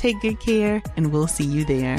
Take good care, and we'll see you there.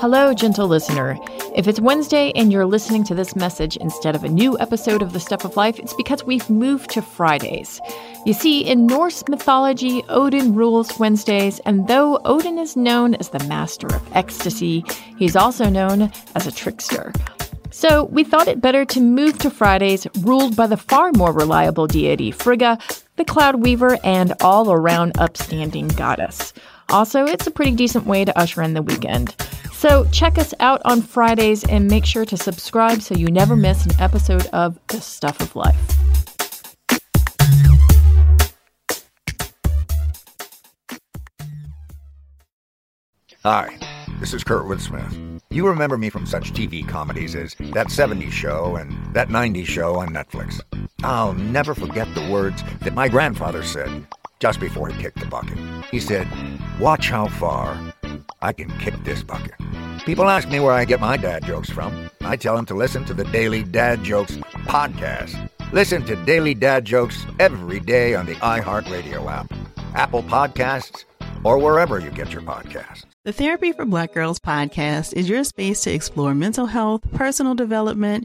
Hello, gentle listener. If it's Wednesday and you're listening to this message instead of a new episode of The Stuff of Life, it's because we've moved to Fridays. You see, in Norse mythology, Odin rules Wednesdays, and though Odin is known as the master of ecstasy, he's also known as a trickster. So we thought it better to move to Fridays, ruled by the far more reliable deity Frigga, the cloud weaver, and all around upstanding goddess. Also, it's a pretty decent way to usher in the weekend. So, check us out on Fridays and make sure to subscribe so you never miss an episode of The Stuff of Life. Hi, this is Kurtwood Smith. You remember me from such TV comedies as That 70s Show and That 90s Show on Netflix. I'll never forget the words that my grandfather said just before he kicked the bucket. He said, Watch how far I can kick this bucket. People ask me where I get my dad jokes from. I tell them to listen to the Daily Dad Jokes podcast. Listen to Daily Dad Jokes every day on the iHeartRadio app, Apple Podcasts, or wherever you get your podcasts. The Therapy for Black Girls podcast is your space to explore mental health, personal development,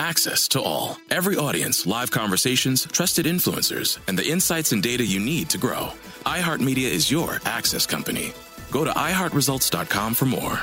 access to all. Every audience, live conversations, trusted influencers, and the insights and data you need to grow. iHeartMedia is your access company. Go to iHeartResults.com for more.